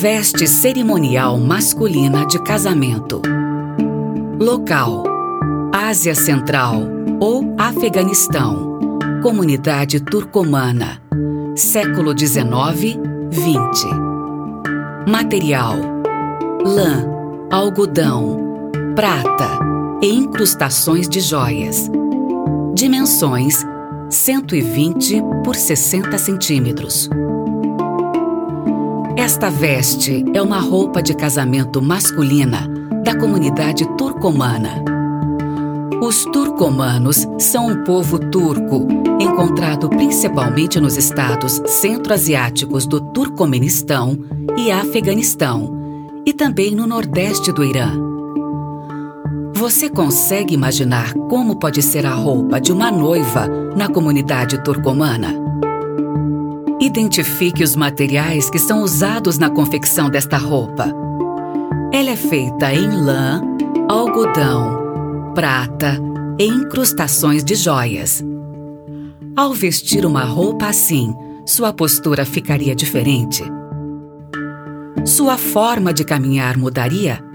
Veste cerimonial masculina de casamento. Local: Ásia Central ou Afeganistão. Comunidade turcomana. Século XIX, XX. Material: lã, algodão, prata e incrustações de joias. Dimensões: 120 por 60 centímetros. Esta veste é uma roupa de casamento masculina da comunidade turcomana. Os turcomanos são um povo turco encontrado principalmente nos estados centro-asiáticos do Turcomenistão e Afeganistão e também no nordeste do Irã. Você consegue imaginar como pode ser a roupa de uma noiva na comunidade turcomana? Identifique os materiais que são usados na confecção desta roupa. Ela é feita em lã, algodão, prata e incrustações de joias. Ao vestir uma roupa assim, sua postura ficaria diferente? Sua forma de caminhar mudaria?